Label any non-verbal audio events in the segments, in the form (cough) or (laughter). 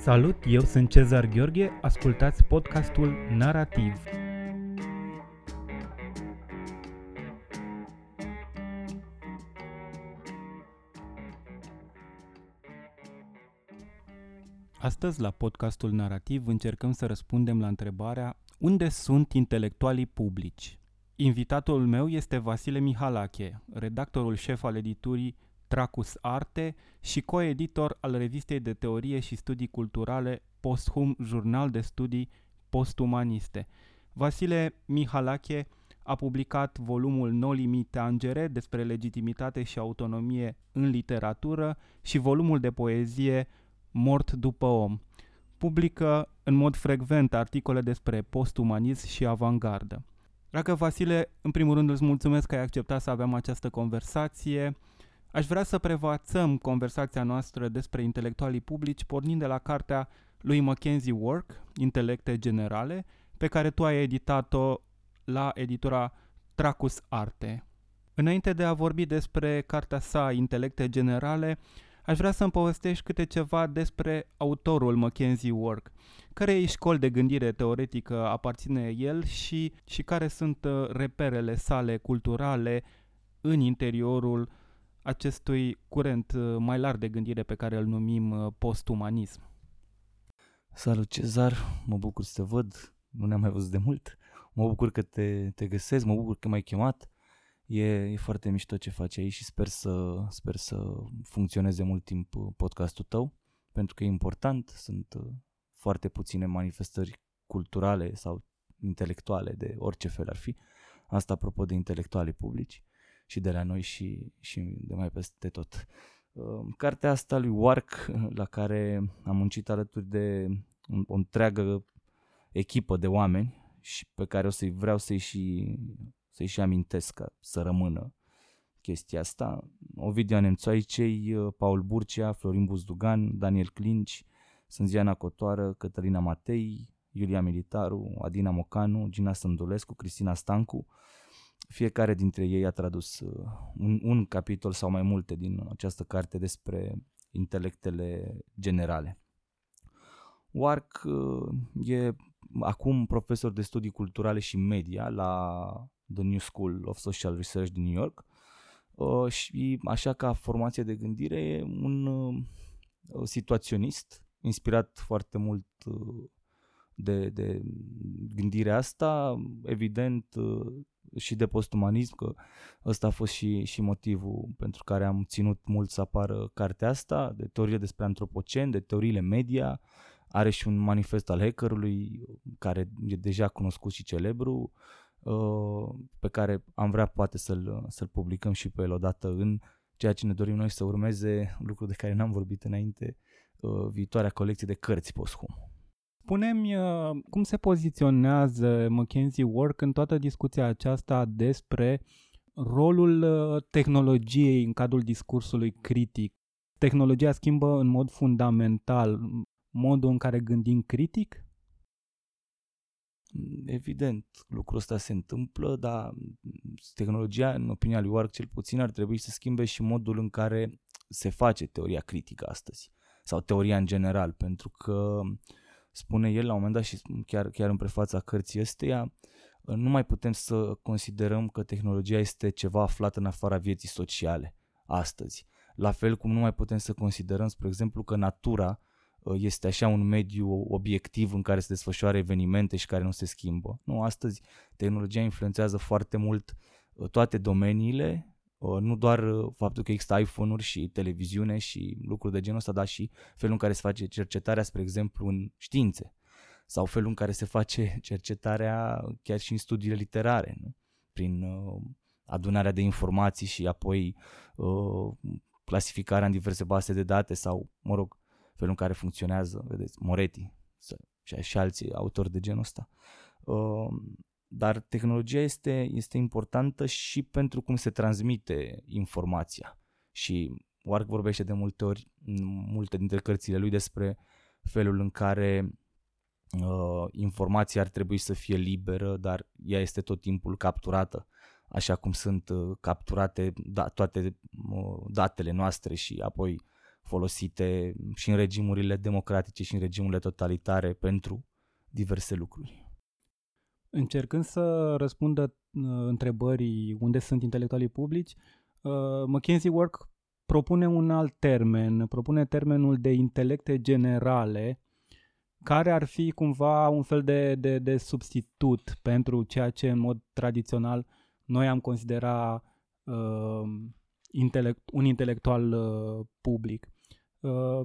Salut, eu sunt Cezar Gheorghe, ascultați podcastul Narativ. Astăzi, la podcastul Narativ, încercăm să răspundem la întrebarea Unde sunt intelectualii publici? Invitatul meu este Vasile Mihalache, redactorul șef al editurii Tracus Arte și coeditor al revistei de teorie și studii culturale Posthum Jurnal de Studii Postumaniste. Vasile Mihalache a publicat volumul No Limite Angere despre legitimitate și autonomie în literatură și volumul de poezie Mort după om. Publică în mod frecvent articole despre postumanism și avangardă. Dragă Vasile, în primul rând îți mulțumesc că ai acceptat să avem această conversație. Aș vrea să prevațăm conversația noastră despre intelectualii publici pornind de la cartea lui Mackenzie Work, Intelecte Generale, pe care tu ai editat-o la editura Tracus Arte. Înainte de a vorbi despre cartea sa Intelecte Generale, aș vrea să-mi povestești câte ceva despre autorul Mackenzie Work, care școli de gândire teoretică aparține el și, și care sunt uh, reperele sale culturale în interiorul acestui curent uh, mai larg de gândire pe care îl numim uh, postumanism. Salut Cezar, mă bucur să te văd, nu ne-am mai văzut de mult, mă bucur că te, te găsesc, mă bucur că m-ai chemat, e, e foarte mișto ce faci aici și sper să, sper să funcționeze mult timp uh, podcastul tău, pentru că e important, sunt foarte puține manifestări culturale sau intelectuale de orice fel ar fi, asta apropo de intelectuale publici și de la noi și, și de mai peste tot. Uh, cartea asta lui Wark, la care am muncit alături de o întreagă echipă de oameni și pe care o să-i vreau să-i și, să-i și amintesc ca să rămână chestia asta. Ovidiu Nemțoaicei, uh, Paul Burcea, Florin Buzdugan, Daniel Clinci, Sânziana Cotoară, Cătălina Matei, Iulia Militaru, Adina Mocanu, Gina Sândulescu, Cristina Stancu, fiecare dintre ei a tradus uh, un, un capitol sau mai multe din această carte despre intelectele generale. Wark uh, e acum profesor de studii culturale și media la The New School of Social Research din New York uh, și așa ca formație de gândire e un situaționist inspirat foarte mult de, de gândirea asta, evident și de postumanism, că ăsta a fost și, și motivul pentru care am ținut mult să apară cartea asta, de teorie despre antropocen, de teoriile media, are și un manifest al hackerului, care e deja cunoscut și celebru, uh, pe care am vrea poate să-l, să-l publicăm și pe el odată în ceea ce ne dorim noi să urmeze, lucru de care n-am vorbit înainte, uh, viitoarea colecție de cărți posthum. Spune-mi uh, cum se poziționează McKinsey Work în toată discuția aceasta despre rolul uh, tehnologiei în cadrul discursului critic. Tehnologia schimbă în mod fundamental modul în care gândim critic? Evident, lucrul ăsta se întâmplă, dar tehnologia, în opinia lui Wark cel puțin, ar trebui să schimbe și modul în care se face teoria critică astăzi, sau teoria în general, pentru că uh, spune el la un moment dat și chiar, chiar în prefața cărții ăsteia, nu mai putem să considerăm că tehnologia este ceva aflat în afara vieții sociale astăzi. La fel cum nu mai putem să considerăm, spre exemplu, că natura uh, este așa un mediu obiectiv în care se desfășoară evenimente și care nu se schimbă. Nu, astăzi tehnologia influențează foarte mult uh, toate domeniile Uh, nu doar uh, faptul că există iPhone-uri și televiziune și lucruri de genul ăsta, dar și felul în care se face cercetarea, spre exemplu, în științe sau felul în care se face (laughs) cercetarea chiar și în studiile literare, nu? prin uh, adunarea de informații și apoi uh, clasificarea în diverse baze de date sau, mă rog, felul în care funcționează, vedeți, Moretti și, și alții autori de genul ăsta. Uh, dar tehnologia este, este importantă și pentru cum se transmite informația. Și Wark vorbește de multe ori, multe dintre cărțile lui, despre felul în care uh, informația ar trebui să fie liberă, dar ea este tot timpul capturată, așa cum sunt uh, capturate da, toate uh, datele noastre și apoi folosite și în regimurile democratice și în regimurile totalitare pentru diverse lucruri. Încercând să răspundă uh, întrebării unde sunt intelectualii publici, uh, McKinsey Work propune un alt termen, propune termenul de intelecte generale, care ar fi cumva un fel de, de, de substitut pentru ceea ce în mod tradițional noi am considera uh, intelect, un intelectual uh, public. Uh,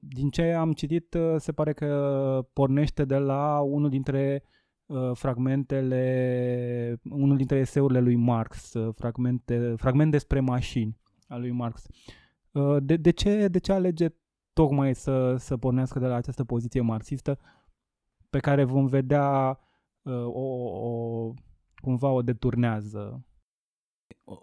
din ce am citit, uh, se pare că pornește de la unul dintre uh, fragmentele, unul dintre eseurile lui Marx, uh, fragmente, fragment despre mașini al lui Marx. Uh, de, de, ce, de ce alege tocmai să, să pornească de la această poziție marxistă pe care vom vedea uh, o, o, cumva o deturnează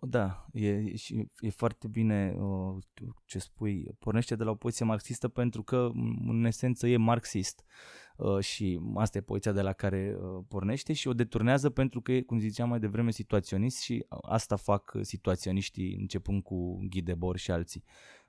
da, e, și e foarte bine uh, ce spui. Pornește de la o poziție marxistă pentru că, în esență, e marxist. Uh, și asta e poziția de la care uh, pornește și o deturnează pentru că e, cum ziceam mai devreme, situaționist și asta fac situaționiștii începând cu Guy Debord și alții.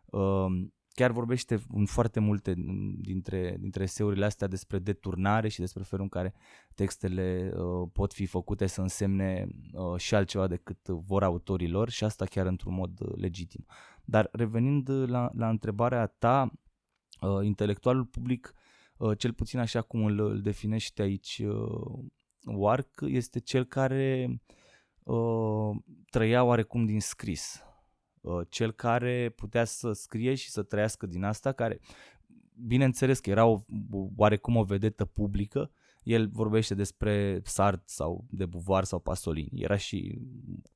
Uh, chiar vorbește în foarte multe dintre, dintre eseurile astea despre deturnare și despre felul în care textele uh, pot fi făcute să însemne uh, și altceva decât vor autorii lor și asta chiar într-un mod uh, legitim. Dar revenind la, la întrebarea ta, uh, intelectualul public, uh, cel puțin așa cum îl, îl definește aici uh, Wark, este cel care uh, trăia oarecum din scris Uh, cel care putea să scrie și să trăiască din asta, care bineînțeles că era o, oarecum o vedetă publică, el vorbește despre Sartre sau de Beauvoir sau Pasolini. Era și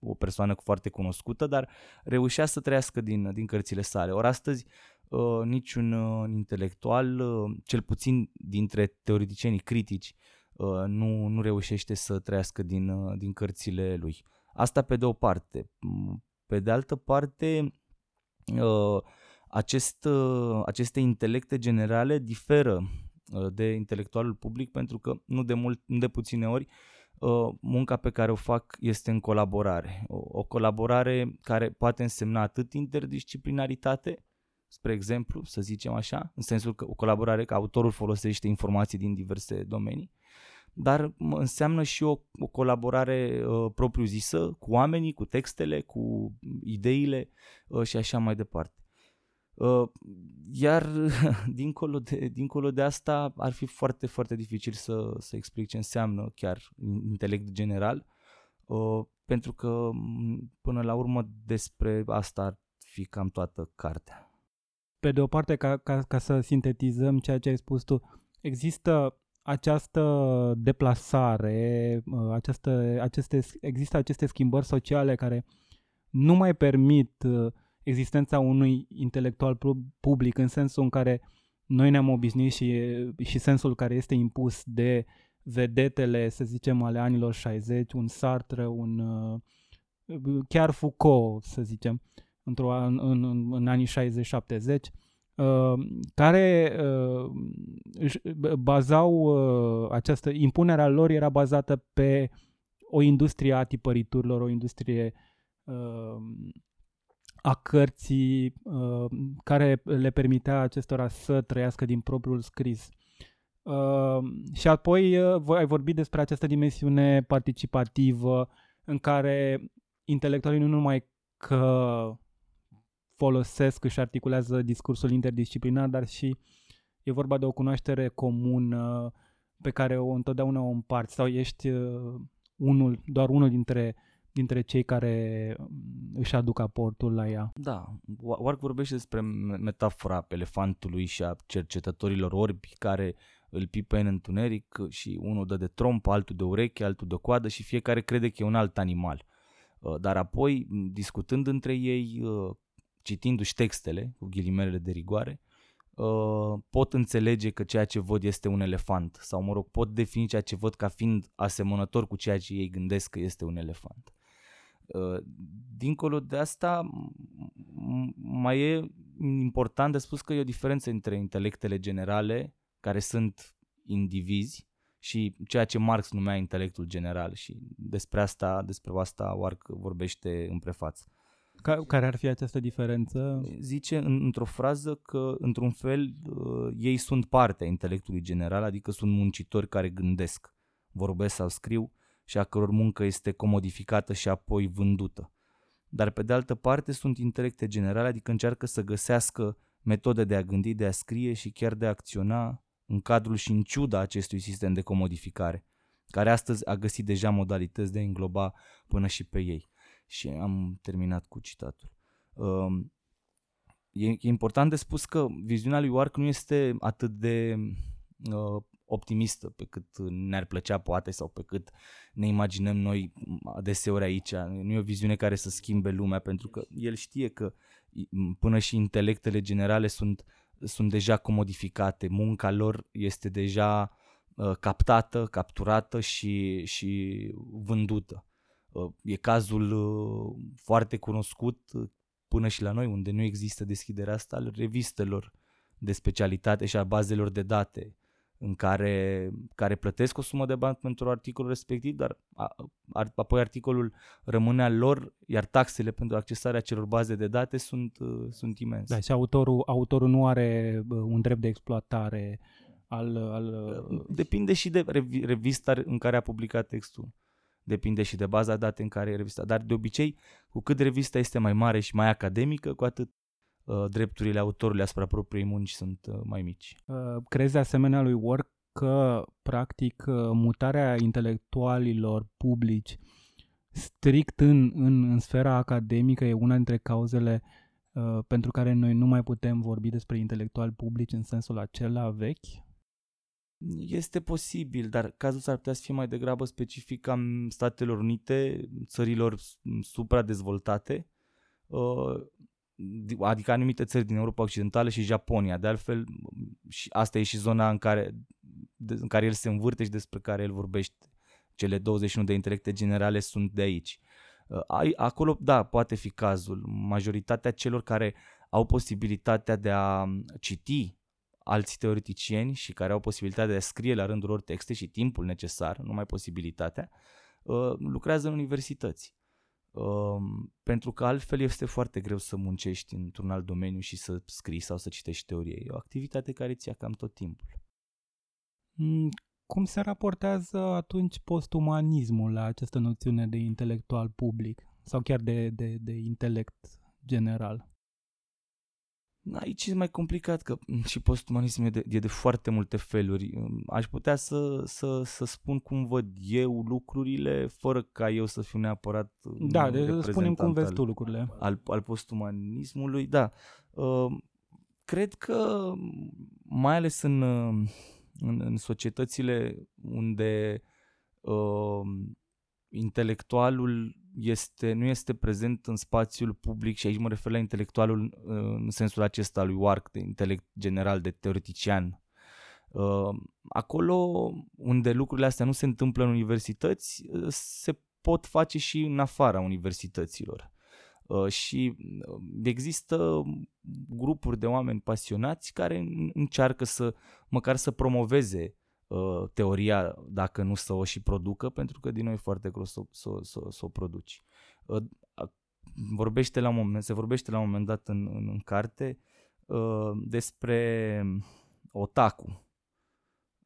o persoană foarte cunoscută, dar reușea să trăiască din, din cărțile sale. Ori astăzi uh, niciun uh, intelectual, uh, cel puțin dintre teoreticienii critici, uh, nu, nu reușește să trăiască din, uh, din cărțile lui. Asta pe de o parte. Pe de altă parte, uh, acest, uh, aceste intelecte generale diferă uh, de intelectualul public pentru că nu de, mult, nu de puține ori munca pe care o fac este în colaborare. O, o colaborare care poate însemna atât interdisciplinaritate, spre exemplu, să zicem așa, în sensul că o colaborare că autorul folosește informații din diverse domenii, dar înseamnă și o, o colaborare uh, propriu-zisă cu oamenii, cu textele, cu ideile uh, și așa mai departe. Uh, iar (laughs) dincolo de, dincolo de asta ar fi foarte, foarte dificil să, să explic ce înseamnă chiar intelect general, uh, pentru că până la urmă despre asta ar fi cam toată cartea. Pe de o parte, ca, ca, ca să sintetizăm ceea ce ai spus tu, există această deplasare, uh, această, aceste, există aceste schimbări sociale care nu mai permit uh, existența unui intelectual public în sensul în care noi ne-am obișnuit și, și sensul care este impus de vedetele, să zicem, ale anilor 60, un Sartre, un uh, chiar Foucault, să zicem, într-o, în, în, în anii 60-70, Uh, care uh, își bazau uh, această impunerea lor era bazată pe o industrie a tipăriturilor, o industrie a cărții care le permitea acestora să trăiască din propriul scris. Uh, și apoi uh, ai vorbit despre această dimensiune participativă în care intelectualii nu numai că folosesc, își articulează discursul interdisciplinar, dar și e vorba de o cunoaștere comună pe care o întotdeauna o împarți sau ești uh, unul, doar unul dintre dintre cei care um, își aduc aportul la ea. Da, Wark vorbește despre metafora elefantului și a cercetătorilor orbi care îl pipă în întuneric și unul dă de tromp, altul de ureche, altul de coadă și fiecare crede că e un alt animal. Uh, dar apoi, discutând între ei, uh, citindu-și textele, cu ghilimelele de rigoare, uh, pot înțelege că ceea ce văd este un elefant sau, mă rog, pot defini ceea ce văd ca fiind asemănător cu ceea ce ei gândesc că este un elefant. Uh, dincolo de asta, mai e important de spus că e o diferență între intelectele generale, care sunt indivizi, și ceea ce Marx numea intelectul general și despre asta, despre asta Wark vorbește în prefață. Ca, care ar fi această diferență? Zice în, într-o frază că, într-un fel, uh, ei sunt partea intelectului general, adică sunt muncitori care gândesc, vorbesc sau scriu și a căror muncă este comodificată și apoi vândută. Dar, pe de altă parte, sunt intelecte generale, adică încearcă să găsească metode de a gândi, de a scrie și chiar de a acționa în cadrul și în ciuda acestui sistem de comodificare, care astăzi a găsit deja modalități de a îngloba până și pe ei. Și am terminat cu citatul. Um, e, e important de spus că viziunea lui Wark nu este atât de uh, optimistă pe cât ne-ar plăcea poate sau pe cât ne imaginăm noi adeseori aici. Nu e o viziune care să schimbe lumea pentru că el știe că până și intelectele generale sunt, sunt deja comodificate, munca lor este deja uh, captată, capturată și, și vândută. Uh, e cazul uh, foarte cunoscut uh, până și la noi, unde nu există deschiderea asta al revistelor de specialitate și a bazelor de date în care, care plătesc o sumă de bani pentru articolul respectiv, dar a, a, apoi articolul rămâne al lor, iar taxele pentru accesarea celor baze de date sunt, uh, sunt imense. Da, și autorul, autorul nu are uh, un drept de exploatare al... al uh, Depinde și de revista în care a publicat textul. Depinde și de baza date în care e revista. Dar de obicei, cu cât revista este mai mare și mai academică, cu atât Uh, drepturile autorului asupra propriei munci sunt uh, mai mici. Uh, crezi de asemenea lui Work că, practic, mutarea intelectualilor publici strict în, în, în sfera academică e una dintre cauzele uh, pentru care noi nu mai putem vorbi despre intelectuali publici în sensul acela vechi? Este posibil, dar cazul s-ar putea să fie mai degrabă specific ca Statelor Unite, țărilor supradezvoltate, uh, adică anumite țări din Europa Occidentală și Japonia. De altfel, și asta e și zona în care, de, în care el se învârte și despre care el vorbește. Cele 21 de intelecte generale sunt de aici. Uh, acolo, da, poate fi cazul. Majoritatea celor care au posibilitatea de a citi alți teoreticieni și care au posibilitatea de a scrie la rândul lor texte și timpul necesar, numai posibilitatea, uh, lucrează în universități. Um, pentru că altfel este foarte greu să muncești într-un alt domeniu și să scrii sau să citești teorie. E o activitate care ți ia cam tot timpul. Mm, cum se raportează atunci postumanismul la această noțiune de intelectual public sau chiar de, de, de intelect general? Aici e mai complicat că și postumanismul e de, e de foarte multe feluri. Aș putea să, să, să spun cum văd eu lucrurile, fără ca eu să fiu neapărat Da, de spunem cum vezi al, tu lucrurile. Al, al postumanismului, da. Uh, cred că mai ales în, în, în societățile unde uh, intelectualul este, nu este prezent în spațiul public și aici mă refer la intelectualul uh, în sensul acesta lui Wark, de intelect general, de teoretician. Uh, acolo unde lucrurile astea nu se întâmplă în universități, uh, se pot face și în afara universităților. Și există grupuri de oameni pasionați care încearcă să, măcar să promoveze Uh, teoria dacă nu să o și producă, pentru că din nou e foarte greu să, să, să, să o produci. Uh, vorbește la un moment, se vorbește la un moment dat în, în, în carte uh, despre otaku.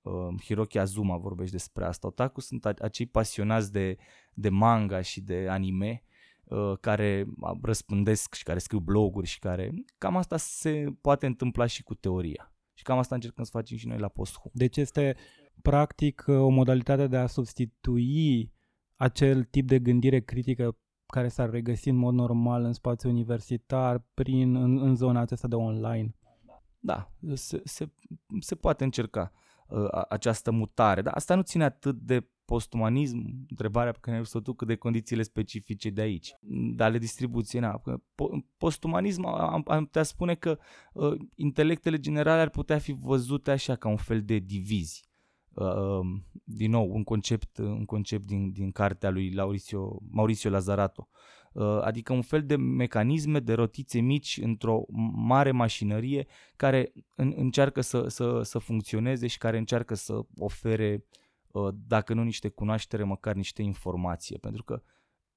Uh, Hiroki Azuma vorbește despre asta. Otaku sunt acei pasionați de, de manga și de anime uh, care răspândesc și care scriu bloguri și care cam asta se poate întâmpla și cu teoria. Și cam asta încercăm să facem și noi la Posthu. Deci este practic o modalitate de a substitui acel tip de gândire critică care s-ar regăsi în mod normal în spațiu universitar prin, în, în zona aceasta de online. Da, se, se, se poate încerca uh, această mutare, dar asta nu ține atât de postumanism, întrebarea pe care ai văzut tu, cât de condițiile specifice de aici, de ale distribuției. Na. Postumanism am, am putea spune că uh, intelectele generale ar putea fi văzute așa ca un fel de divizii. Uh, din nou, un concept, un concept din, din cartea lui Mauricio, Mauricio Lazarato. Uh, adică un fel de mecanisme de rotițe mici într-o mare mașinărie care în, încearcă să, să, să funcționeze și care încearcă să ofere uh, Uh, dacă nu niște cunoaștere, măcar niște informație, pentru că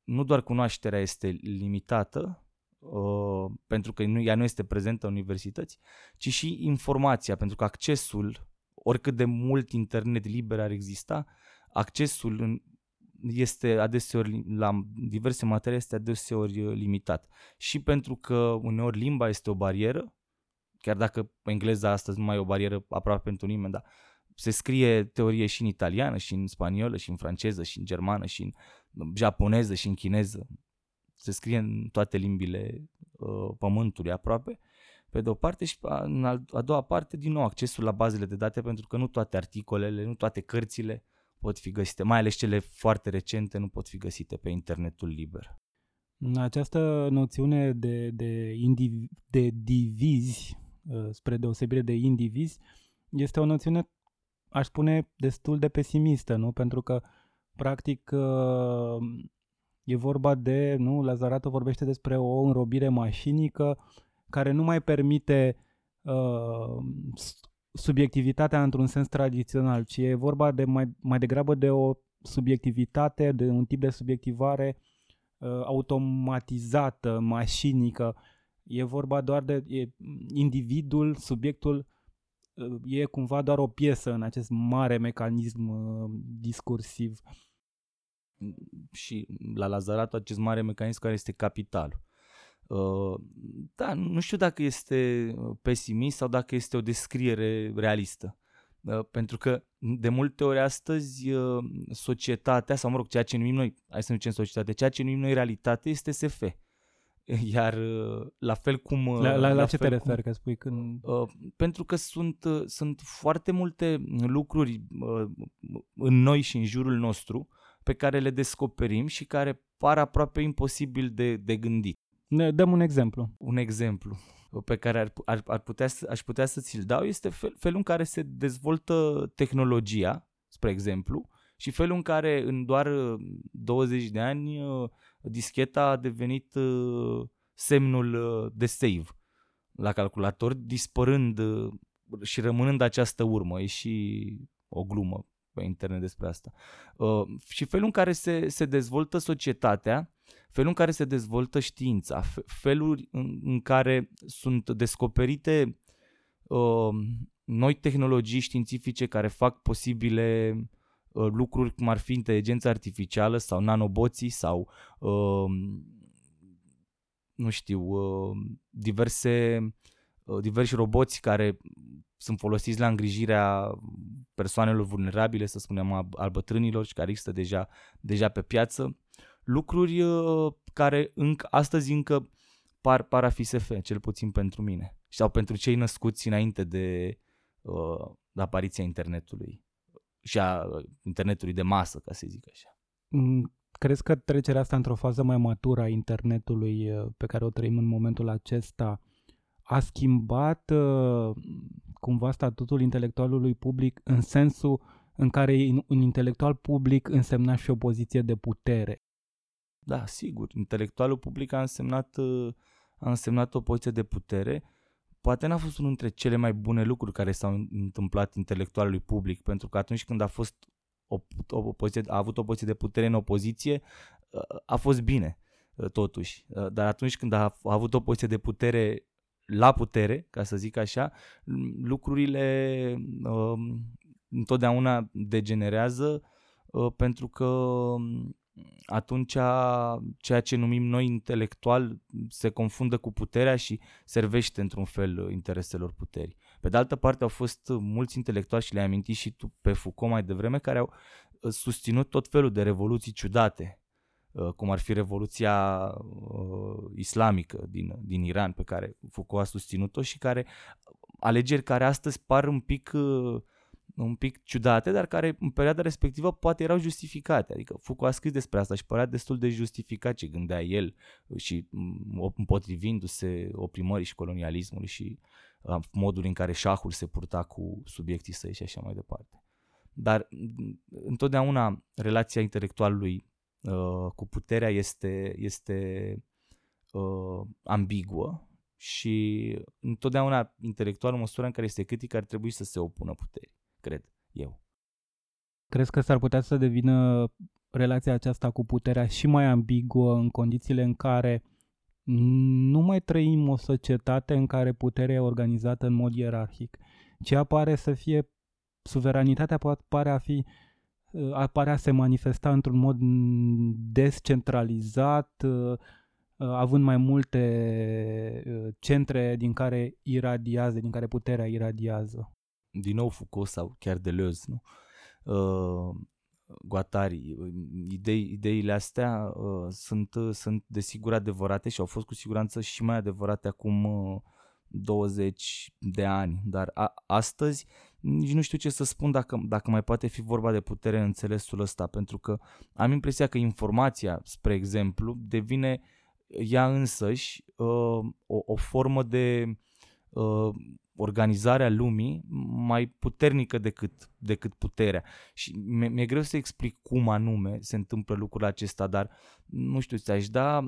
nu doar cunoașterea este limitată uh, pentru că nu, ea nu este prezentă în universități, ci și informația, pentru că accesul, oricât de mult internet liber ar exista, accesul în, este adeseori la diverse materii este adeseori uh, limitat. Și pentru că uneori limba este o barieră, chiar dacă engleza astăzi nu mai e o barieră aproape pentru nimeni, dar se scrie teorie și în italiană, și în spaniolă, și în franceză, și în germană, și în japoneză, și în chineză. Se scrie în toate limbile uh, pământului aproape, pe de o parte și în a doua parte, din nou, accesul la bazele de date, pentru că nu toate articolele, nu toate cărțile pot fi găsite, mai ales cele foarte recente nu pot fi găsite pe internetul liber. Această noțiune de, de, indiv, de divizi, uh, spre deosebire de indivizi, este o noțiune, aș spune, destul de pesimistă, nu? Pentru că, practic, uh, e vorba de, nu, Lazarato vorbește despre o înrobire mașinică care nu mai permite uh, subiectivitatea într-un sens tradițional, ci e vorba de mai, mai degrabă de o subiectivitate, de un tip de subiectivare uh, automatizată, mașinică. E vorba doar de e, individul, subiectul uh, e cumva doar o piesă în acest mare mecanism uh, discursiv. Și la Lazarato acest mare mecanism care este capitalul. Uh, da, nu știu dacă este uh, pesimist sau dacă este o descriere realistă. Uh, pentru că de multe ori astăzi societatea, sau mă rog, ceea ce numim noi, hai să nu zicem societate, ceea ce numim noi realitate este SF. (laughs) Iar la fel cum... La, la, la, la ce te referi că spui când... Uh, pentru că sunt, uh, sunt foarte multe lucruri uh, în noi și în jurul nostru pe care le descoperim și care par aproape imposibil de, de gândit. Ne dăm un exemplu. Un exemplu pe care ar, ar, ar putea să, aș putea să ți-l dau este fel, felul în care se dezvoltă tehnologia, spre exemplu, și felul în care în doar 20 uh, de ani uh, discheta a devenit uh, semnul de save la calculator, dispărând și rămânând această urmă. E și o glumă pe internet despre asta. Și felul în care se, se dezvoltă societatea felul în care se dezvoltă știința, felul în, în care sunt descoperite uh, noi tehnologii științifice care fac posibile uh, lucruri cum ar fi inteligența artificială sau nanoboții sau uh, nu știu, uh, diverse uh, diversi roboți care sunt folosiți la îngrijirea persoanelor vulnerabile, să spunem, al bătrânilor și care există deja, deja pe piață lucruri uh, care încă, astăzi încă par, par a fi SF, cel puțin pentru mine. Sau pentru cei născuți înainte de, uh, de apariția internetului și a uh, internetului de masă, ca să zic așa. Mm, crezi că trecerea asta într-o fază mai matură a internetului uh, pe care o trăim în momentul acesta a schimbat uh, cumva statutul intelectualului public în sensul în care un intelectual public însemna și o poziție de putere? Da, sigur, intelectualul public a însemnat, uh, a însemnat o poziție de putere. Poate n-a fost unul dintre cele mai bune lucruri care s-au întâmplat intelectualului public, pentru că atunci când a fost o, o poziție, a avut o poziție de putere în opoziție, uh, a fost bine uh, totuși. Dar atunci când a, a avut o poziție de putere la putere, ca să zic așa, lucrurile uh, întotdeauna degenerează uh, pentru că um, atunci ceea ce numim noi intelectual se confundă cu puterea și servește într-un fel intereselor puterii. Pe de altă parte au fost mulți intelectuali și le-ai amintit și tu pe Foucault mai devreme care au uh, susținut tot felul de revoluții ciudate, uh, cum ar fi revoluția uh, islamică din, din Iran pe care Foucault a susținut-o și care alegeri care astăzi par un pic uh, un pic ciudate, dar care în perioada respectivă poate erau justificate. Adică Foucault a scris despre asta și părea destul de justificat ce gândea el și mm, împotrivindu-se oprimării și colonialismului și modul în care șahul se purta cu subiectii săi și așa mai departe. Dar mm, întotdeauna relația intelectualului uh, cu puterea este, este uh, ambiguă și întotdeauna intelectualul în măsura în care este critic ar trebui să se opună puterii cred eu. Crezi că s-ar putea să devină relația aceasta cu puterea și mai ambiguă în condițiile în care nu mai trăim o societate în care puterea e organizată în mod ierarhic, ci apare să fie suveranitatea pare a fi apare a se manifesta într-un mod descentralizat, având mai multe centre din care iradiază, din care puterea iradiază. Din nou Foucault sau chiar Deleuze, nu? Uh, Guattari. Idei, ideile astea uh, sunt, uh, sunt desigur adevărate și au fost cu siguranță și mai adevărate acum uh, 20 de ani, dar a, astăzi nici nu știu ce să spun dacă, dacă mai poate fi vorba de putere în înțelesul ăsta, pentru că am impresia că informația, spre exemplu, devine ea însăși uh, o, o formă de uh, organizarea lumii mai puternică decât, decât puterea. Și mi-e, mi-e greu să explic cum anume se întâmplă lucrul acesta, dar nu știu, ți-aș da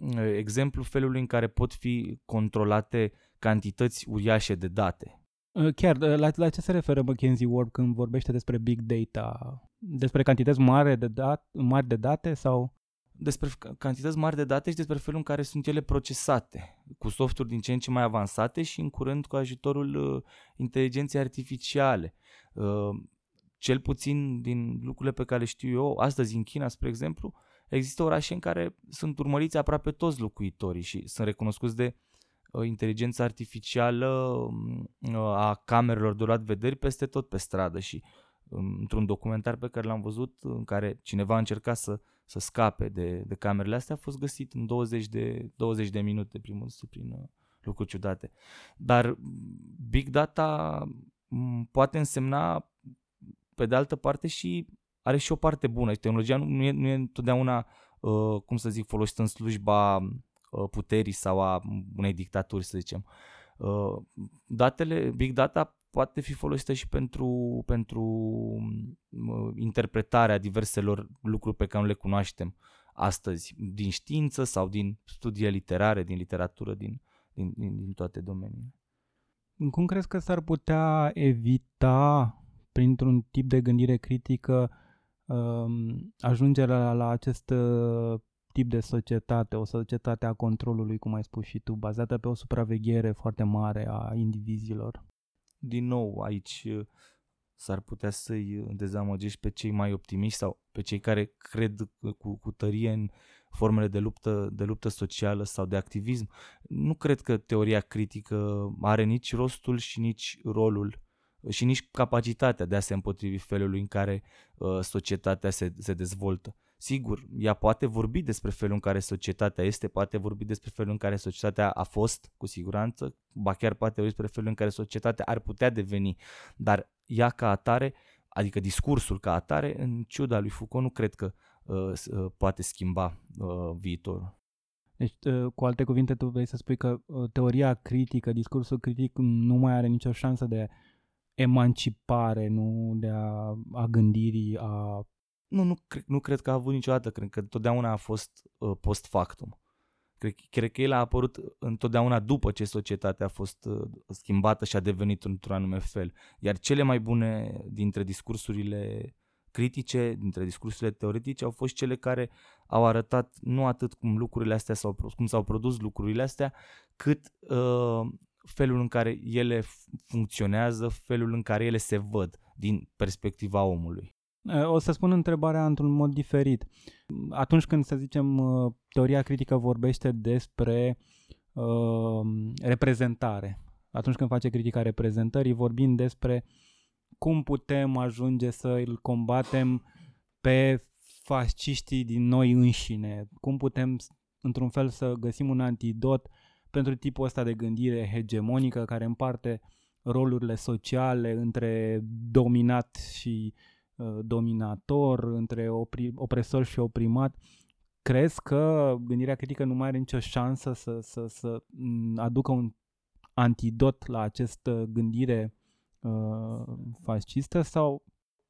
uh, exemplu felului în care pot fi controlate cantități uriașe de date. Uh, chiar, uh, la, la ce se referă McKenzie Ward când vorbește despre big data? Despre cantități mari de, dat, mari de date sau? Despre cantități mari de date și despre felul în care sunt ele procesate, cu softuri din ce în ce mai avansate și în curând cu ajutorul uh, inteligenței artificiale. Uh, cel puțin din lucrurile pe care le știu eu, astăzi în China, spre exemplu, există orașe în care sunt urmăriți aproape toți locuitorii și sunt recunoscuți de uh, inteligența artificială uh, a camerelor de luat vederi peste tot pe stradă și um, într-un documentar pe care l-am văzut în care cineva a încercat să să scape de, de camerele astea a fost găsit în 20 de, 20 de minute primul prin uh, lucruri ciudate. Dar big data poate însemna pe de altă parte și are și o parte bună. Tehnologia nu e, nu e întotdeauna, uh, cum să zic, folosită în slujba uh, puterii sau a unei dictaturi, să zicem. Uh, datele, big data poate fi folosită și pentru, pentru interpretarea diverselor lucruri pe care nu le cunoaștem astăzi, din știință sau din studii literare, din literatură, din, din, din, din toate domeniile. Cum crezi că s-ar putea evita, printr-un tip de gândire critică, um, ajungerea la, la acest uh, tip de societate, o societate a controlului, cum ai spus și tu, bazată pe o supraveghere foarte mare a indivizilor? Din nou aici uh, s-ar putea să-i dezamăgești pe cei mai optimiști sau pe cei care cred cu, cu tărie în formele de luptă, de luptă socială sau de activism. Nu cred că teoria critică are nici rostul și nici rolul și nici capacitatea de a se împotrivi felului în care uh, societatea se, se dezvoltă. Sigur, ea poate vorbi despre felul în care societatea este, poate vorbi despre felul în care societatea a fost, cu siguranță, ba chiar poate vorbi despre felul în care societatea ar putea deveni, dar ea ca atare, adică discursul ca atare, în ciuda lui Foucault, nu cred că uh, uh, poate schimba uh, viitorul. Deci, uh, cu alte cuvinte, tu vrei să spui că uh, teoria critică, discursul critic nu mai are nicio șansă de emancipare, nu de a, a gândirii, a nu, nu, cred, nu cred că a avut niciodată, cred că întotdeauna a fost uh, post factum. Cred, cred că el a apărut întotdeauna după ce societatea a fost uh, schimbată și a devenit într-un anume fel. Iar cele mai bune dintre discursurile critice, dintre discursurile teoretice, au fost cele care au arătat nu atât cum lucrurile astea sau cum s-au produs lucrurile astea, cât uh, felul în care ele funcționează, felul în care ele se văd din perspectiva omului. O să spun întrebarea într-un mod diferit. Atunci când, să zicem, teoria critică vorbește despre uh, reprezentare, atunci când face critica reprezentării, vorbim despre cum putem ajunge să îl combatem pe fasciștii din noi înșine, cum putem, într-un fel, să găsim un antidot pentru tipul ăsta de gândire hegemonică care împarte rolurile sociale între dominat și uh, Uh, dominator, între opri, opresor și oprimat, crezi că gândirea critică nu mai are nicio șansă să, să, să mm, aducă un antidot la această gândire uh, fascistă sau?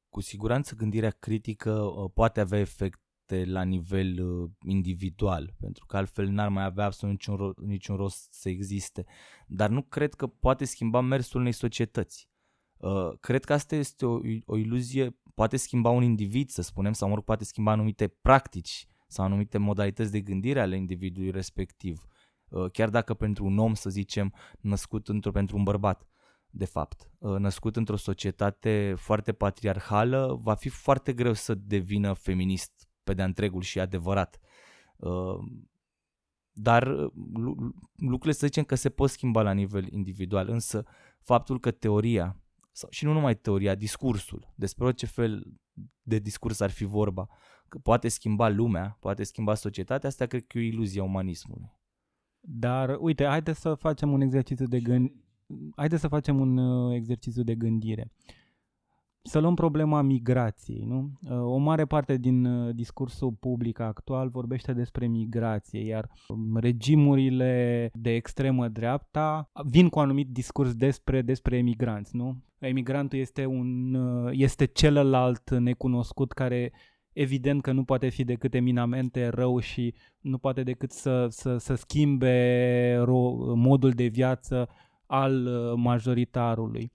Cu siguranță gândirea critică uh, poate avea efecte la nivel uh, individual, pentru că altfel n-ar mai avea absolut niciun, ro- niciun rost să existe. Dar nu cred că poate schimba mersul unei societăți. Uh, cred că asta este o, o iluzie poate schimba un individ, să spunem, sau mă rog, poate schimba anumite practici sau anumite modalități de gândire ale individului respectiv. Uh, chiar dacă pentru un om, să zicem, născut într-o, pentru un bărbat, de fapt, uh, născut într-o societate foarte patriarhală, va fi foarte greu să devină feminist pe de-a întregul și adevărat. Uh, dar lucrurile să zicem că se pot schimba la nivel individual, însă faptul că teoria, sau, și nu numai teoria, discursul, despre orice fel de discurs ar fi vorba, că poate schimba lumea, poate schimba societatea, asta cred că e o iluzie a umanismului. Dar, uite, haideți să facem un exercițiu de gând... Haideți să facem un uh, exercițiu de gândire. Să luăm problema migrației, nu? Uh, o mare parte din uh, discursul public actual vorbește despre migrație, iar um, regimurile de extremă dreapta vin cu anumit discurs despre, despre emigranți, nu? Emigrantul este, un, este celălalt necunoscut care evident că nu poate fi decât eminamente rău și nu poate decât să, să, să schimbe ro- modul de viață al uh, majoritarului.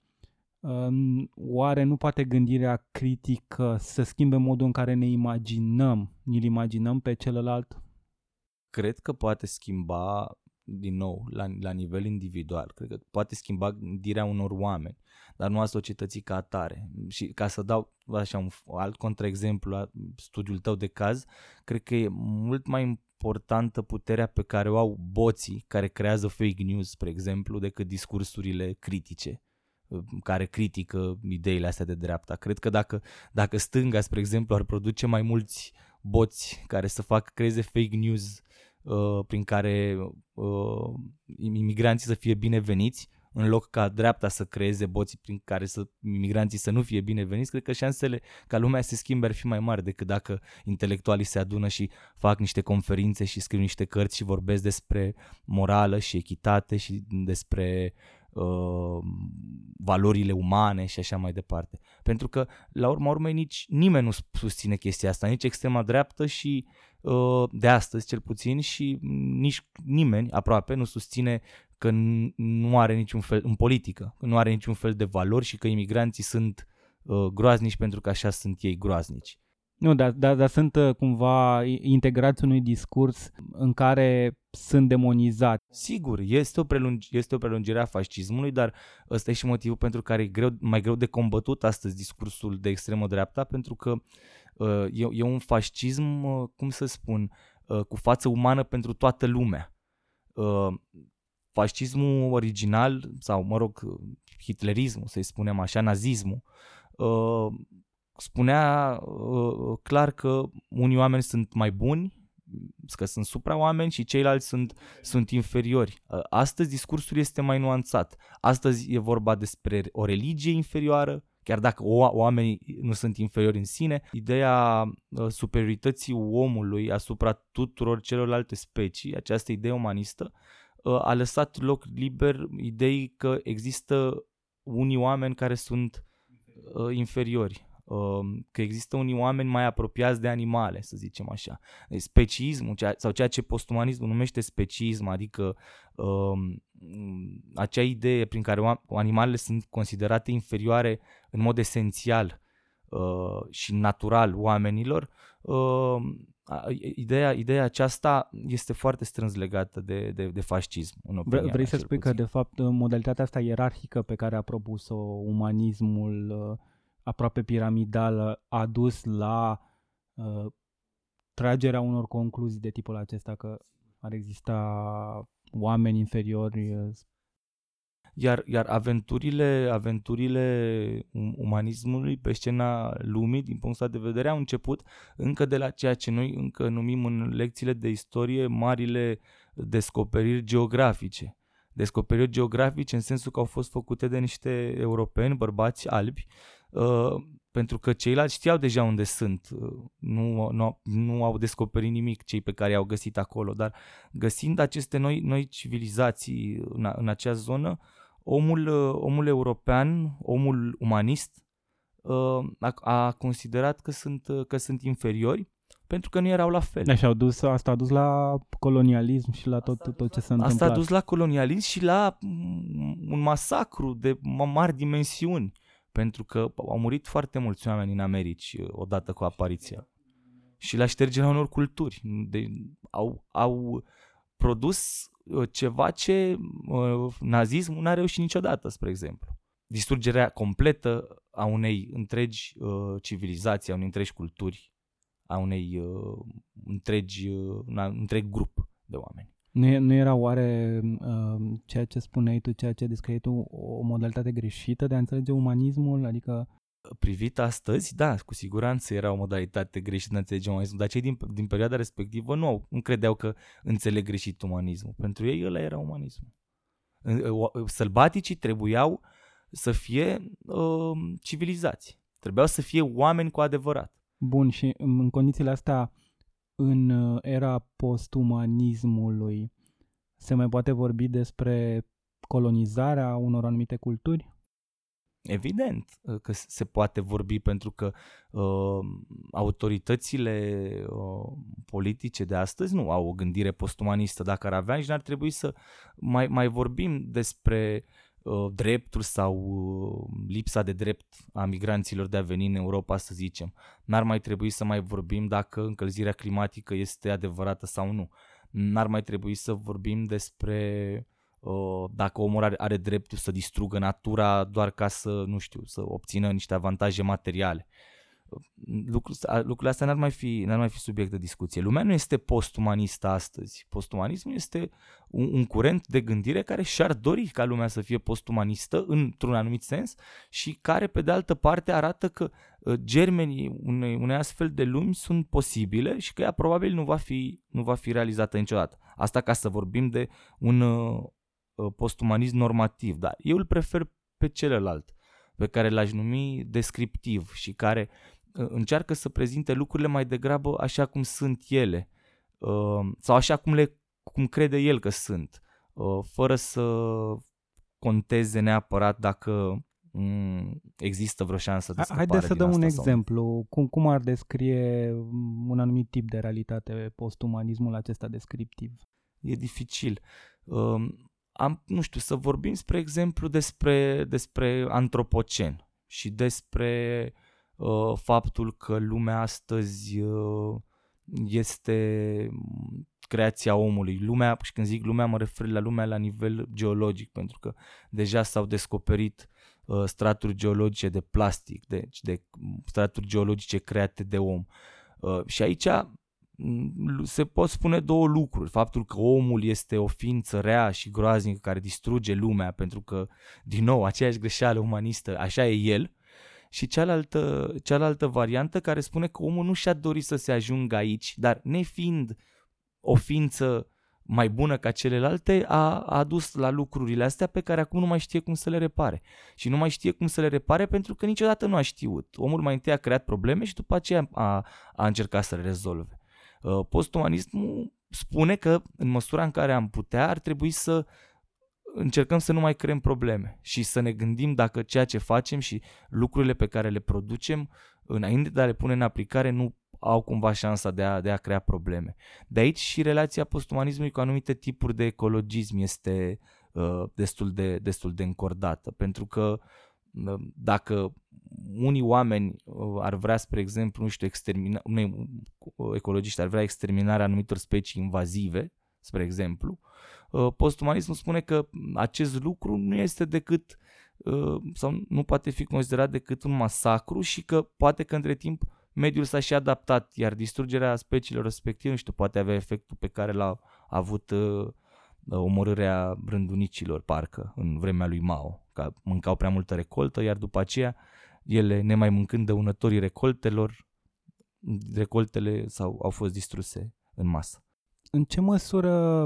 Oare nu poate gândirea critică să schimbe modul în care ne imaginăm, ne imaginăm pe celălalt? Cred că poate schimba din nou, la, la nivel individual. Cred că poate schimba gândirea unor oameni, dar nu a societății ca atare. Și ca să dau așa un alt contraexemplu la studiul tău de caz, cred că e mult mai importantă puterea pe care o au boții care creează fake news, spre exemplu, decât discursurile critice care critică ideile astea de dreapta. Cred că dacă, dacă stânga, spre exemplu, ar produce mai mulți boți care să facă creeze fake news uh, prin care uh, imigranții să fie bineveniți, în loc ca dreapta să creeze boții prin care să imigranții să nu fie bineveniți, cred că șansele ca lumea să se schimbe ar fi mai mari decât dacă intelectualii se adună și fac niște conferințe și scriu niște cărți și vorbesc despre morală și echitate și despre uh, valorile umane și așa mai departe. Pentru că, la urma urmei, nici nimeni nu susține chestia asta, nici extrema dreaptă și uh, de astăzi, cel puțin, și nici nimeni, aproape, nu susține că nu are niciun fel, în politică, că nu are niciun fel de valori și că imigranții sunt uh, groaznici pentru că așa sunt ei groaznici. Nu, dar, dar, dar sunt uh, cumva integrați unui discurs în care sunt demonizați. Sigur, este o, prelungi, este o prelungire a fascismului, dar ăsta e și motivul pentru care e greu, mai greu de combătut astăzi discursul de extremă dreapta, pentru că uh, e, e un fascism, uh, cum să spun, uh, cu față umană pentru toată lumea. Uh, fascismul original, sau mă rog, hitlerismul, să-i spunem așa, nazismul, uh, spunea uh, clar că unii oameni sunt mai buni, că sunt supra-oameni și ceilalți sunt, sunt inferiori. Uh, astăzi discursul este mai nuanțat. Astăzi e vorba despre o religie inferioară, chiar dacă oamenii nu sunt inferiori în sine, ideea superiorității omului asupra tuturor celorlalte specii, această idee umanistă, Uh, a lăsat loc liber ideii că există unii oameni care sunt uh, inferiori, uh, că există unii oameni mai apropiați de animale, să zicem așa. Deci speciismul ceea, sau ceea ce postumanismul numește speciism, adică uh, acea idee prin care animalele sunt considerate inferioare în mod esențial uh, și natural oamenilor, uh, ideea, ideea aceasta este foarte strâns legată de, de, de fascism. În opinia Vrei să spui puțin. că, de fapt, modalitatea asta ierarhică pe care a propus-o umanismul uh, aproape piramidal a dus la uh, tragerea unor concluzii de tipul acesta că ar exista oameni inferiori uh, iar, iar aventurile, aventurile um, umanismului pe scena lumii, din punctul ăsta de vedere, au început încă de la ceea ce noi încă numim în lecțiile de istorie marile descoperiri geografice. Descoperiri geografice în sensul că au fost făcute de niște europeni, bărbați albi, uh, pentru că ceilalți știau deja unde sunt, uh, nu, nu, nu au descoperit nimic cei pe care i-au găsit acolo, dar găsind aceste noi, noi civilizații în, în acea zonă, omul, uh, omul european, omul umanist, uh, a, a considerat că sunt, uh, că sunt inferiori pentru că nu erau la fel. Așa, au dus, asta a dus la colonialism și la tot, tot, tot ce s-a întâmplat. Asta a dus la colonialism și la un masacru de mari dimensiuni, pentru că au murit foarte mulți oameni în Americi odată cu apariția. Și la ștergerea unor culturi. De, au, au produs uh, ceva ce uh, nazismul n-a reușit niciodată, spre exemplu. Distrugerea completă a unei întregi uh, civilizații, a unei întregi culturi, a unei uh, întregi, uh, un întreg grup de oameni. Nu, e, nu era oare uh, ceea ce spuneai tu, ceea ce descrie tu, o modalitate greșită de a înțelege umanismul? Adică privit astăzi, da, cu siguranță era o modalitate greșită de a înțelege umanismul, dar cei din, din perioada respectivă nu, nu credeau că înțeleg greșit umanismul. Pentru ei ăla era umanismul. Sălbaticii trebuiau să fie uh, civilizați. Trebuiau să fie oameni cu adevărat. Bun, și în condițiile astea, în uh, era postumanismului, se mai poate vorbi despre colonizarea unor anumite culturi? Evident uh, că se poate vorbi pentru că uh, autoritățile uh, politice de astăzi nu au o gândire postumanistă. Dacă ar avea, nici n-ar trebui să mai, mai vorbim despre uh, dreptul sau uh, lipsa de drept a migranților de a veni în Europa, să zicem. N-ar mai trebui să mai vorbim dacă încălzirea climatică este adevărată sau nu. N-ar mai trebui să vorbim despre uh, dacă omul are, are dreptul să distrugă natura doar ca să, nu știu, să obțină niște avantaje materiale. Lucrul, lucrurile astea n-ar mai, fi, n-ar mai fi subiect de discuție. Lumea nu este postumanistă astăzi. Postumanismul este un, un curent de gândire care și-ar dori ca lumea să fie postumanistă într-un anumit sens și care, pe de altă parte, arată că uh, germenii unei, unei astfel de lumi sunt posibile și că ea probabil nu va fi, nu va fi realizată niciodată. Asta ca să vorbim de un, uh, Uh, postumanism normativ, dar eu îl prefer pe celălalt, pe care l-aș numi descriptiv și care uh, încearcă să prezinte lucrurile mai degrabă așa cum sunt ele uh, sau așa cum, le, cum crede el că sunt, fără să conteze neapărat dacă mm, există vreo șansă de scăpare Haideți să dăm un exemplu. Sau... Cum, cum ar descrie un anumit tip de realitate postumanismul acesta descriptiv? E dificil. Um, am, nu știu, să vorbim, spre exemplu, despre, despre antropocen și despre uh, faptul că lumea astăzi uh, este creația omului. Lumea, și când zic lumea, mă refer la lumea la nivel geologic, pentru că deja s-au descoperit uh, straturi geologice de plastic, deci de straturi geologice create de om. Uh, și aici se pot spune două lucruri. Faptul că omul este o ființă rea și groaznică care distruge lumea pentru că, din nou, aceeași greșeală umanistă, așa e el, și cealaltă, cealaltă variantă care spune că omul nu și-a dorit să se ajungă aici, dar nefiind o ființă mai bună ca celelalte, a, a adus la lucrurile astea pe care acum nu mai știe cum să le repare. Și nu mai știe cum să le repare pentru că niciodată nu a știut. Omul mai întâi a creat probleme și după aceea a, a încercat să le rezolve. Uh, postumanismul spune că în măsura în care am putea ar trebui să încercăm să nu mai creăm probleme și să ne gândim dacă ceea ce facem și lucrurile pe care le producem înainte de a le pune în aplicare nu au cumva șansa de a, de a crea probleme. De aici și relația postumanismului cu anumite tipuri de ecologism este uh, destul, de, destul de încordată, pentru că uh, dacă unii oameni uh, ar vrea, spre exemplu, nu știu, extermina, unei uh, ecologiști ar vrea exterminarea anumitor specii invazive, spre exemplu, uh, postumanismul spune că acest lucru nu este decât sau nu poate fi considerat decât un masacru și că poate că între timp mediul s-a și adaptat, iar distrugerea speciilor respective, nu știu, poate avea efectul pe care l-a avut omorârea rândunicilor, parcă, în vremea lui Mao, că mâncau prea multă recoltă, iar după aceea ele nemai mâncând dăunătorii recoltelor, recoltele sau au fost distruse în masă. În ce măsură,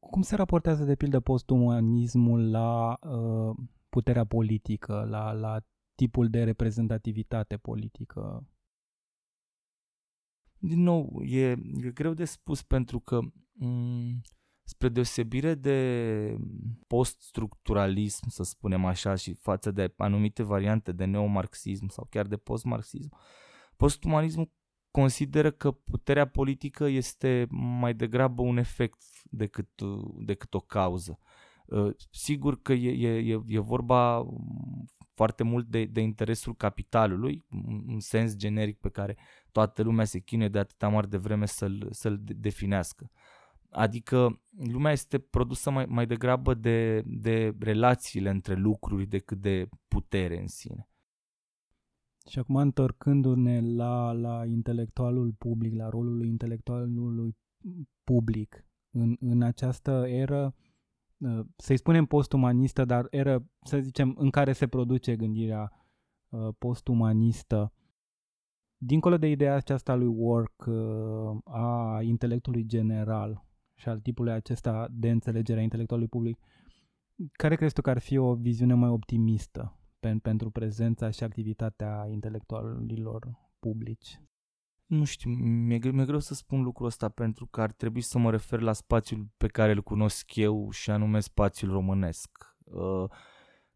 cum se raportează de pildă postumanismul la uh, puterea politică, la, la tipul de reprezentativitate politică? Din nou, e, e greu de spus pentru că m- spre deosebire de post-structuralism, să spunem așa, și față de anumite variante de neomarxism sau chiar de post-marxism, postumanismul consideră că puterea politică este mai degrabă un efect decât, decât o cauză. Uh, sigur că e, e, e vorba foarte mult de, de interesul capitalului, un sens generic pe care toată lumea se chinuie de atâta mare de vreme să-l, să-l definească. Adică lumea este produsă mai, mai degrabă de, de relațiile între lucruri decât de putere în sine. Și acum întorcându-ne la, la intelectualul public, la rolul intelectualului public în, în această eră, uh, să-i spunem postumanistă, dar eră, să zicem, în care se produce gândirea uh, postumanistă, dincolo de ideea aceasta lui Work uh, a intelectului general și al tipului acesta de înțelegere a intelectualului public, care crezi tu că ar fi o viziune mai optimistă pentru prezența și activitatea intelectualilor publici? Nu știu, mi-e, mi-e greu să spun lucrul ăsta pentru că ar trebui să mă refer la spațiul pe care îl cunosc eu și anume spațiul românesc, uh,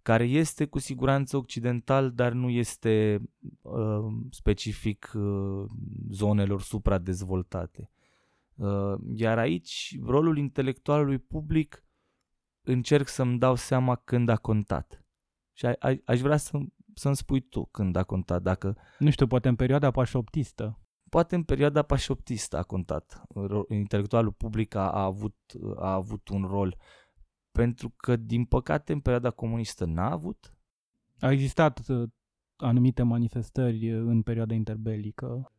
care este cu siguranță occidental, dar nu este uh, specific uh, zonelor supradezvoltate. Iar aici, rolul intelectualului public încerc să-mi dau seama când a contat. Și a, a, aș vrea să, să-mi spui tu când a contat, dacă... Nu știu, poate în perioada pașoptistă poate în perioada pașoptistă a contat. Intelectualul public a, a, avut, a avut un rol. Pentru că, din păcate, în perioada comunistă n-a avut. A existat uh, anumite manifestări în perioada interbelică.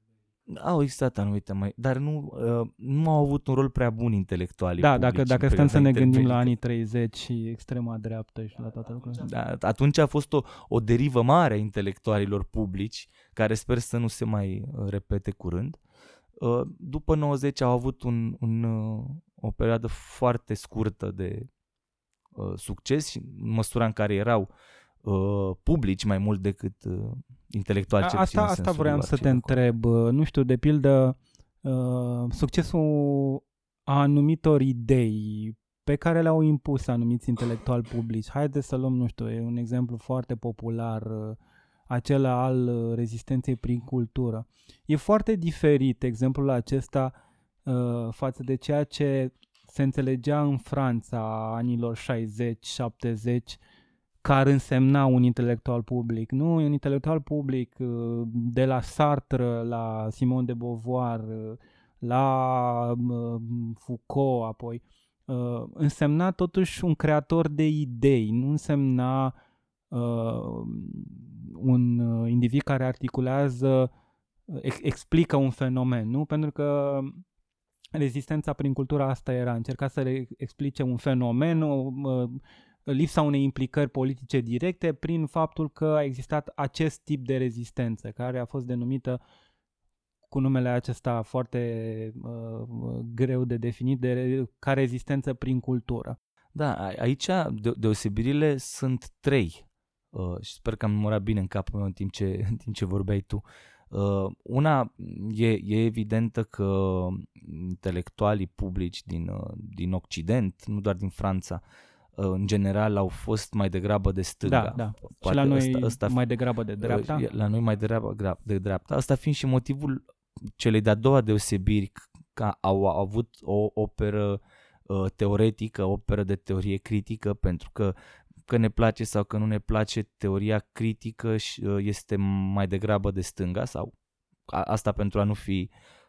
Au existat anumite mai, dar nu, uh, nu au avut un rol prea bun intelectualii Da, dacă, dacă stăm să ne gândim la anii 30 și extrema dreaptă și la toate lucrurile. Da, atunci a fost o, o derivă mare a intelectualilor publici, care sper să nu se mai uh, repete curând. Uh, după 90 au avut un, un, uh, o perioadă foarte scurtă de uh, succes și în măsura în care erau uh, publici mai mult decât uh, intelectual ce Asta, asta vreau să te întreb. Nu știu, de pildă, uh, succesul a anumitor idei pe care le-au impus anumiți intelectuali publici. Haideți să luăm, nu știu, e un exemplu foarte popular, uh, acela al uh, rezistenței prin cultură. E foarte diferit exemplul acesta uh, față de ceea ce se înțelegea în Franța anilor 60-70 că ar însemna un intelectual public. Nu, un intelectual public uh, de la Sartre la Simone de Beauvoir, uh, la uh, Foucault apoi, însemna totuși un creator de idei, nu însemna un individ care articulează, explică un fenomen, nu? Pentru că rezistența prin cultura asta era încerca să explice un fenomen, lipsa unei implicări politice directe prin faptul că a existat acest tip de rezistență, care a fost denumită cu numele acesta foarte uh, greu de definit, de, ca rezistență prin cultură. Da, aici de- deosebirile sunt trei uh, și sper că am numărat bine în capul meu în timp ce, în timp ce vorbeai tu. Uh, una e, e evidentă că intelectualii publici din, uh, din Occident, nu doar din Franța, uh, în general au fost mai degrabă de stânga. Da, da. Poate și la noi ăsta, ăsta, mai degrabă de dreapta? La noi mai degrabă de dreapta. Asta fiind și motivul celei de-a doua deosebiri că au avut o operă uh, teoretică, o operă de teorie critică, pentru că că ne place sau că nu ne place, teoria critică uh, este mai degrabă de stânga sau asta pentru a nu fi uh, Uh,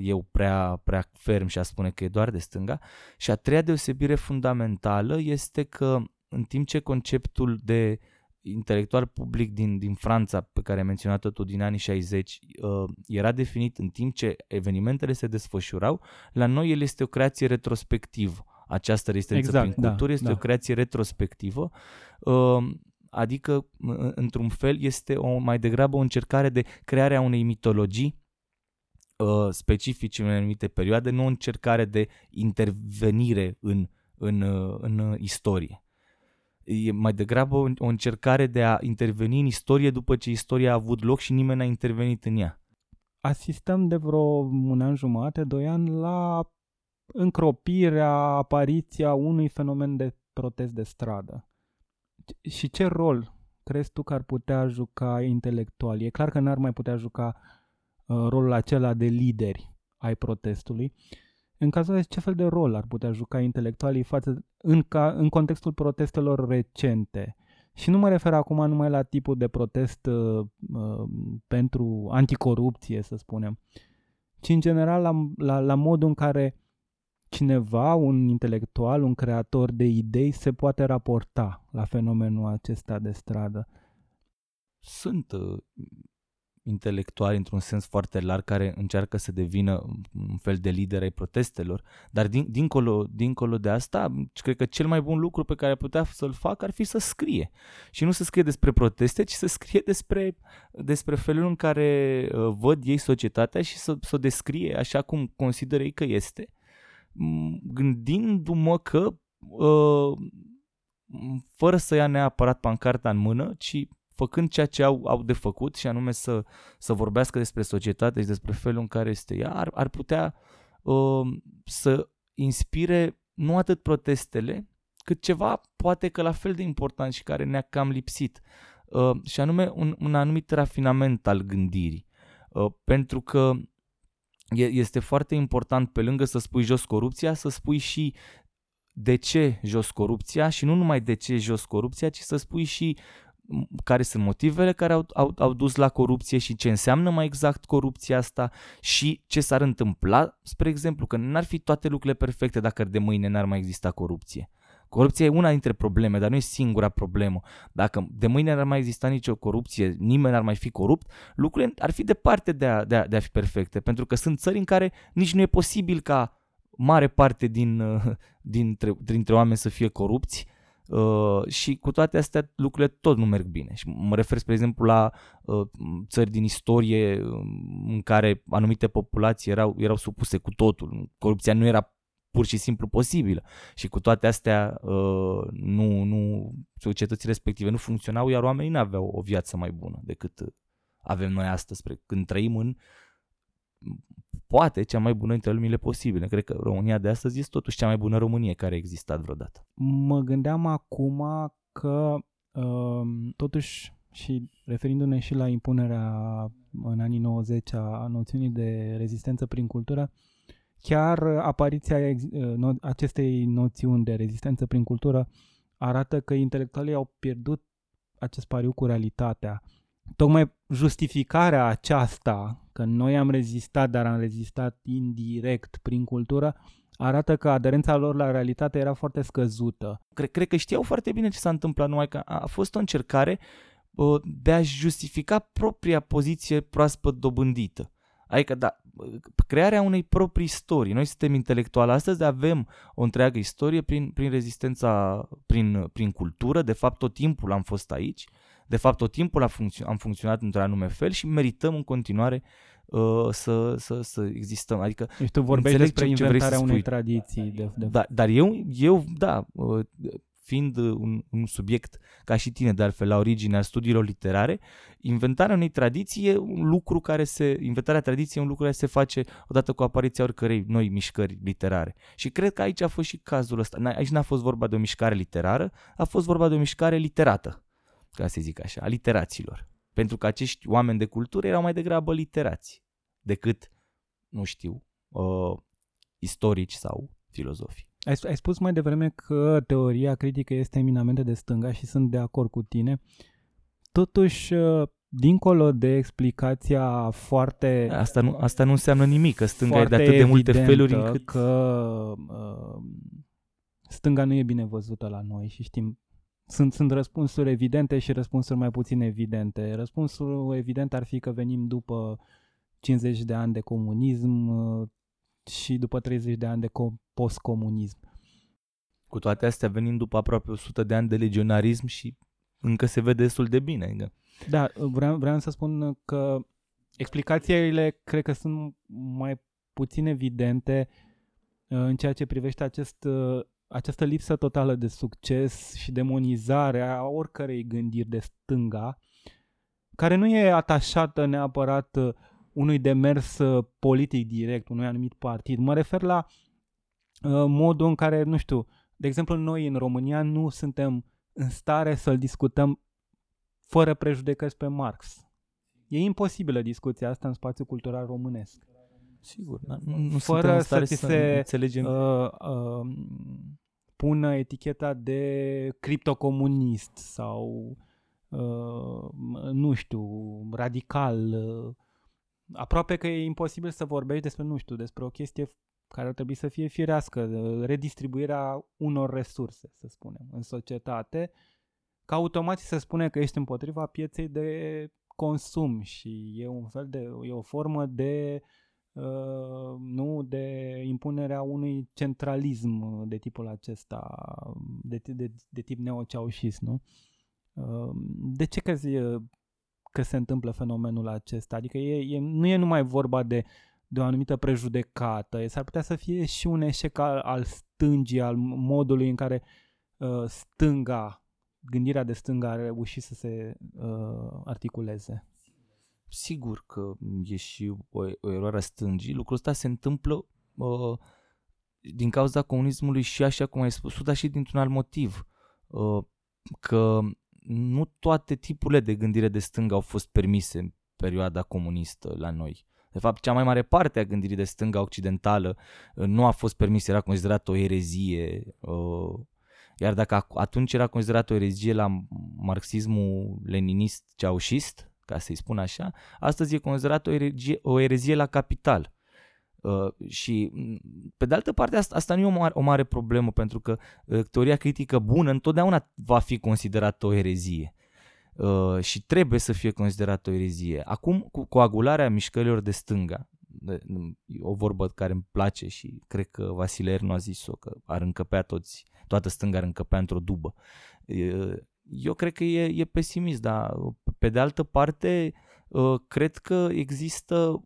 eu prea, prea ferm și a spune că e doar de stânga. Și a treia deosebire fundamentală este că în timp ce conceptul de intelectual public din, din Franța, pe care ai menționat-o tu din anii 60, uh, era definit în timp ce evenimentele se desfășurau, la noi el este o creație retrospectivă. Această rezistență exact, prin da, cultură da, este da. o creație retrospectivă, uh, adică, într-un fel, este o, mai degrabă o încercare de crearea unei mitologii uh, specifice în anumite perioade, nu o încercare de intervenire în, în, uh, în istorie. E mai degrabă o, o încercare de a interveni în istorie după ce istoria a avut loc și nimeni n-a intervenit în ea. Asistăm de vreo un an jumate, doi ani, la încropirea, apariția unui fenomen de protest de stradă. Și ce rol crezi tu că ar putea juca intelectual? E clar că n-ar mai putea juca Uh, rolul acela de lideri ai protestului. În cazul ăsta, ce fel de rol ar putea juca intelectualii față, în, ca, în contextul protestelor recente? Și nu mă refer acum numai la tipul de protest uh, uh, pentru anticorupție, să spunem, ci în general la, la, la modul în care cineva, un intelectual, un creator de idei se poate raporta la fenomenul acesta de stradă? Sunt uh, intelectuali într-un sens foarte larg care încearcă să devină un fel de lider ai protestelor, dar din, dincolo, dincolo de asta, cred că cel mai bun lucru pe care putea să-l facă ar fi să scrie. Și nu să scrie despre proteste, ci să scrie despre, despre felul în care uh, văd ei societatea și să, să o descrie așa cum consideră ei că este, gândindu-mă că uh, fără să ia neapărat pancarta în mână, ci făcând ceea ce au, au de făcut și anume să, să vorbească despre societate și despre felul în care este ea, ar, ar putea uh, să inspire nu atât protestele, cât ceva poate că la fel de important și care ne-a cam lipsit, uh, și anume un, un anumit rafinament al gândirii. Uh, pentru că este foarte important pe lângă să spui jos corupția, să spui și de ce jos corupția și nu numai de ce jos corupția, ci să spui și care sunt motivele care au, au, au dus la corupție și ce înseamnă mai exact corupția asta și ce s-ar întâmpla, spre exemplu, că n-ar fi toate lucrurile perfecte dacă de mâine n-ar mai exista corupție. Corupția e una dintre probleme, dar nu e singura problemă. Dacă de mâine n-ar mai exista nicio corupție, nimeni n-ar mai fi corupt, lucrurile ar fi departe de a, de a, de a fi perfecte, pentru că sunt țări în care nici nu e posibil ca mare parte din, (laughs) dintre, dintre oameni să fie corupți Uh, și cu toate astea lucrurile tot nu merg bine. Și mă refer, spre exemplu, la uh, țări din istorie um, în care anumite populații erau, erau supuse cu totul. Corupția nu era pur și simplu posibilă. Și cu toate astea uh, nu, nu, societățile respective nu funcționau, iar oamenii nu aveau o viață mai bună decât avem noi astăzi, când trăim în poate cea mai bună dintre lumile posibile. Cred că România de astăzi este totuși cea mai bună Românie care a existat vreodată. Mă gândeam acum că uh, totuși și referindu-ne și la impunerea în anii 90 a noțiunii de rezistență prin cultură, chiar apariția uh, acestei noțiuni de rezistență prin cultură arată că intelectualii au pierdut acest pariu cu realitatea. Tocmai justificarea aceasta că noi am rezistat, dar am rezistat indirect prin cultură, arată că aderența lor la realitate era foarte scăzută. Cred, cred că știau foarte bine ce s-a întâmplat, numai că a fost o încercare uh, de a justifica propria poziție proaspăt dobândită. Adică, da, crearea unei proprii istorii. Noi suntem intelectuali astăzi, avem o întreagă istorie prin, prin rezistența, prin, prin cultură, de fapt tot timpul am fost aici, de fapt tot timpul am, funcț- am funcționat într-un anume fel și merităm în continuare uh, să, să, să existăm. Adică deci tu vorbești despre inventarea unei tradiții. De, de... Da, dar eu, eu da, uh, fiind un, un subiect ca și tine, de altfel, la originea studiilor literare, inventarea unei tradiții e un lucru care se, inventarea tradiției e un lucru care se face odată cu apariția oricărei noi mișcări literare. Și cred că aici a fost și cazul ăsta. Aici n-a fost vorba de o mișcare literară, a fost vorba de o mișcare literată, ca să zic așa, a literaților. Pentru că acești oameni de cultură erau mai degrabă literați decât, nu știu, uh, istorici sau filozofi. Ai, ai spus mai devreme că teoria critică este eminamente de stânga și sunt de acord cu tine. Totuși, uh, dincolo de explicația foarte... Asta nu, asta nu înseamnă nimic, că stânga e de atât de multe feluri încât... că uh, stânga nu e bine văzută la noi și știm sunt, sunt răspunsuri evidente și răspunsuri mai puțin evidente. Răspunsul evident ar fi că venim după 50 de ani de comunism uh, și după 30 de ani de postcomunism. Cu toate astea venim după aproape 100 de ani de legionarism și încă se vede destul de bine. Adică. Da, vreau, vreau să spun că explicațiile cred că sunt mai puțin evidente uh, în ceea ce privește acest, uh, această lipsă totală de succes și demonizare a oricărei gândiri de stânga, care nu e atașată neapărat unui demers uh, politic direct, unui anumit partid. Mă refer la uh, modul în care, nu știu, de exemplu, noi în România nu suntem în stare să-l discutăm fără prejudecăți pe Marx. E imposibilă discuția asta în spațiul cultural românesc. Sigur, nu, nu fără să ți se înțelegem. Uh, uh, pună eticheta de criptocomunist sau uh, nu știu, radical, uh, aproape că e imposibil să vorbești despre, nu știu, despre o chestie care ar trebui să fie firească, redistribuirea unor resurse, să spunem, în societate, ca automat se spune că ești împotriva pieței de consum și e un fel de, e o formă de uh, nu de impunerea unui centralism de tipul acesta, de, de, de tip neoceaușist, nu? Uh, de ce crezi că se întâmplă fenomenul acesta? Adică e, e, nu e numai vorba de de o anumită prejudecată, s-ar putea să fie și un eșec al, al stângii, al modului în care uh, stânga gândirea de stânga a reușit să se uh, articuleze. Sigur că e și o, o eroare a stângii. Lucrul ăsta se întâmplă uh, din cauza comunismului și așa cum ai spus, dar și dintr-un alt motiv. Uh, că nu toate tipurile de gândire de stânga au fost permise în perioada comunistă la noi. De fapt, cea mai mare parte a gândirii de stânga occidentală uh, nu a fost permisă, era considerată o erezie. Uh, iar dacă atunci era considerat o erezie la marxismul leninist ceaușist, ca să-i spun așa, astăzi e considerat o erezie, o erezie la capital. Uh, și pe de altă parte asta, asta nu e o mare, o mare problemă pentru că uh, teoria critică bună întotdeauna va fi considerată o erezie uh, și trebuie să fie considerată o erezie. Acum cu coagularea mișcărilor de stânga, de, o vorbă care îmi place și cred că Vasile nu a zis-o, că ar încăpea toți toată stânga ar încăpea într-o dubă. Eu cred că e, e pesimist, dar pe de altă parte ă, cred că există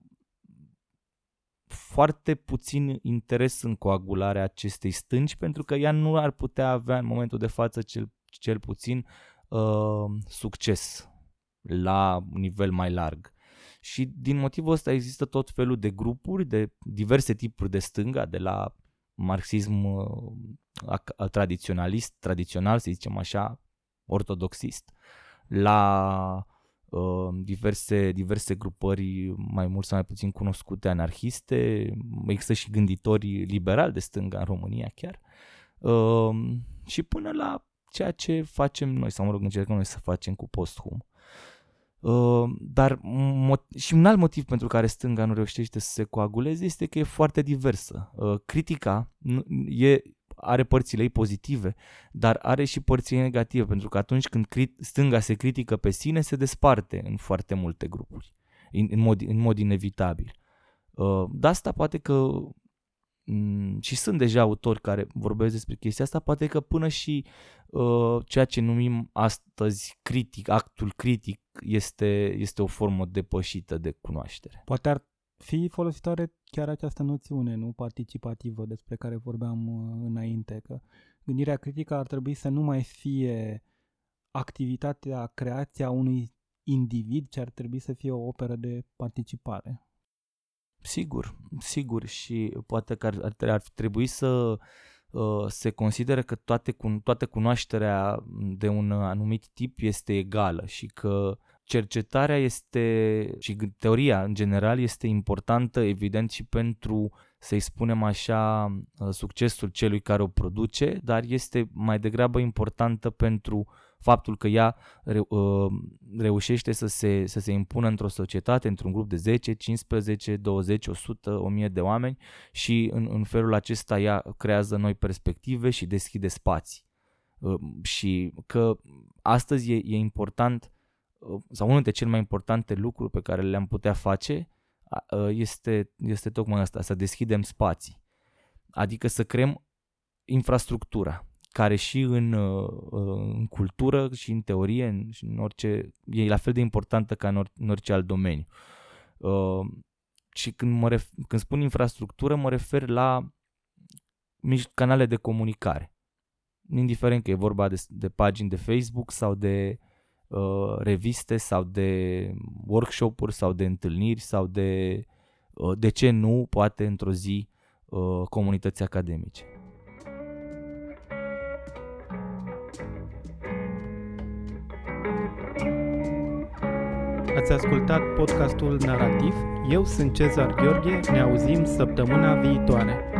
foarte puțin interes în coagularea acestei stângi pentru că ea nu ar putea avea în momentul de față cel, cel puțin uh, succes la nivel mai larg. Și din motivul ăsta există tot felul de grupuri, de diverse tipuri de stânga, de la marxism uh, tradiționalist, tradițional, să zicem așa, ortodoxist, la uh, diverse, diverse grupări mai mult sau mai puțin cunoscute anarhiste, există și gânditori liberali de stânga în România chiar, uh, și până la ceea ce facem noi, sau mă rog, încercăm noi să facem cu posthum. Uh, dar mo- și un alt motiv pentru care stânga nu reușește să se coaguleze este că e foarte diversă. Uh, critica e, are părțile ei pozitive, dar are și părțile negative, pentru că atunci când crit- stânga se critică pe sine, se desparte în foarte multe grupuri, în, în, mod, în mod inevitabil. Uh, de asta poate că Mm, și sunt deja autori care vorbesc despre chestia asta, poate că până și uh, ceea ce numim astăzi critic, actul critic, este, este o formă depășită de cunoaștere. Poate ar fi folositoare chiar această noțiune, nu participativă, despre care vorbeam uh, înainte, că gândirea critică ar trebui să nu mai fie activitatea, creația unui individ, ci ar trebui să fie o operă de participare. Sigur, sigur și poate că ar, ar trebui să uh, se consideră că toate, cu, toată cunoașterea de un anumit tip este egală și că cercetarea este și teoria în general este importantă evident și pentru să-i spunem așa uh, succesul celui care o produce, dar este mai degrabă importantă pentru faptul că ea uh, reușește să se, să se impună într-o societate, într-un grup de 10, 15, 20, 100, 1000 de oameni și în, în felul acesta ea creează noi perspective și deschide spații. Uh, și că astăzi e, e important uh, sau unul dintre cele mai importante lucruri pe care le-am putea face este, este tocmai asta, să deschidem spații. Adică să creăm infrastructura care și în, uh, în cultură și în teorie în, și în orice, e la fel de importantă ca în, or, în orice alt domeniu. Uh, și când, mă ref, când spun infrastructură, mă refer la canale de comunicare. Indiferent că e vorba de, de pagini de Facebook sau de uh, reviste sau de workshop-uri sau de întâlniri sau de, uh, de ce nu, poate într-o zi, uh, comunități academice. Ați ascultat podcastul Narativ. Eu sunt Cezar Gheorghe. Ne auzim săptămâna viitoare.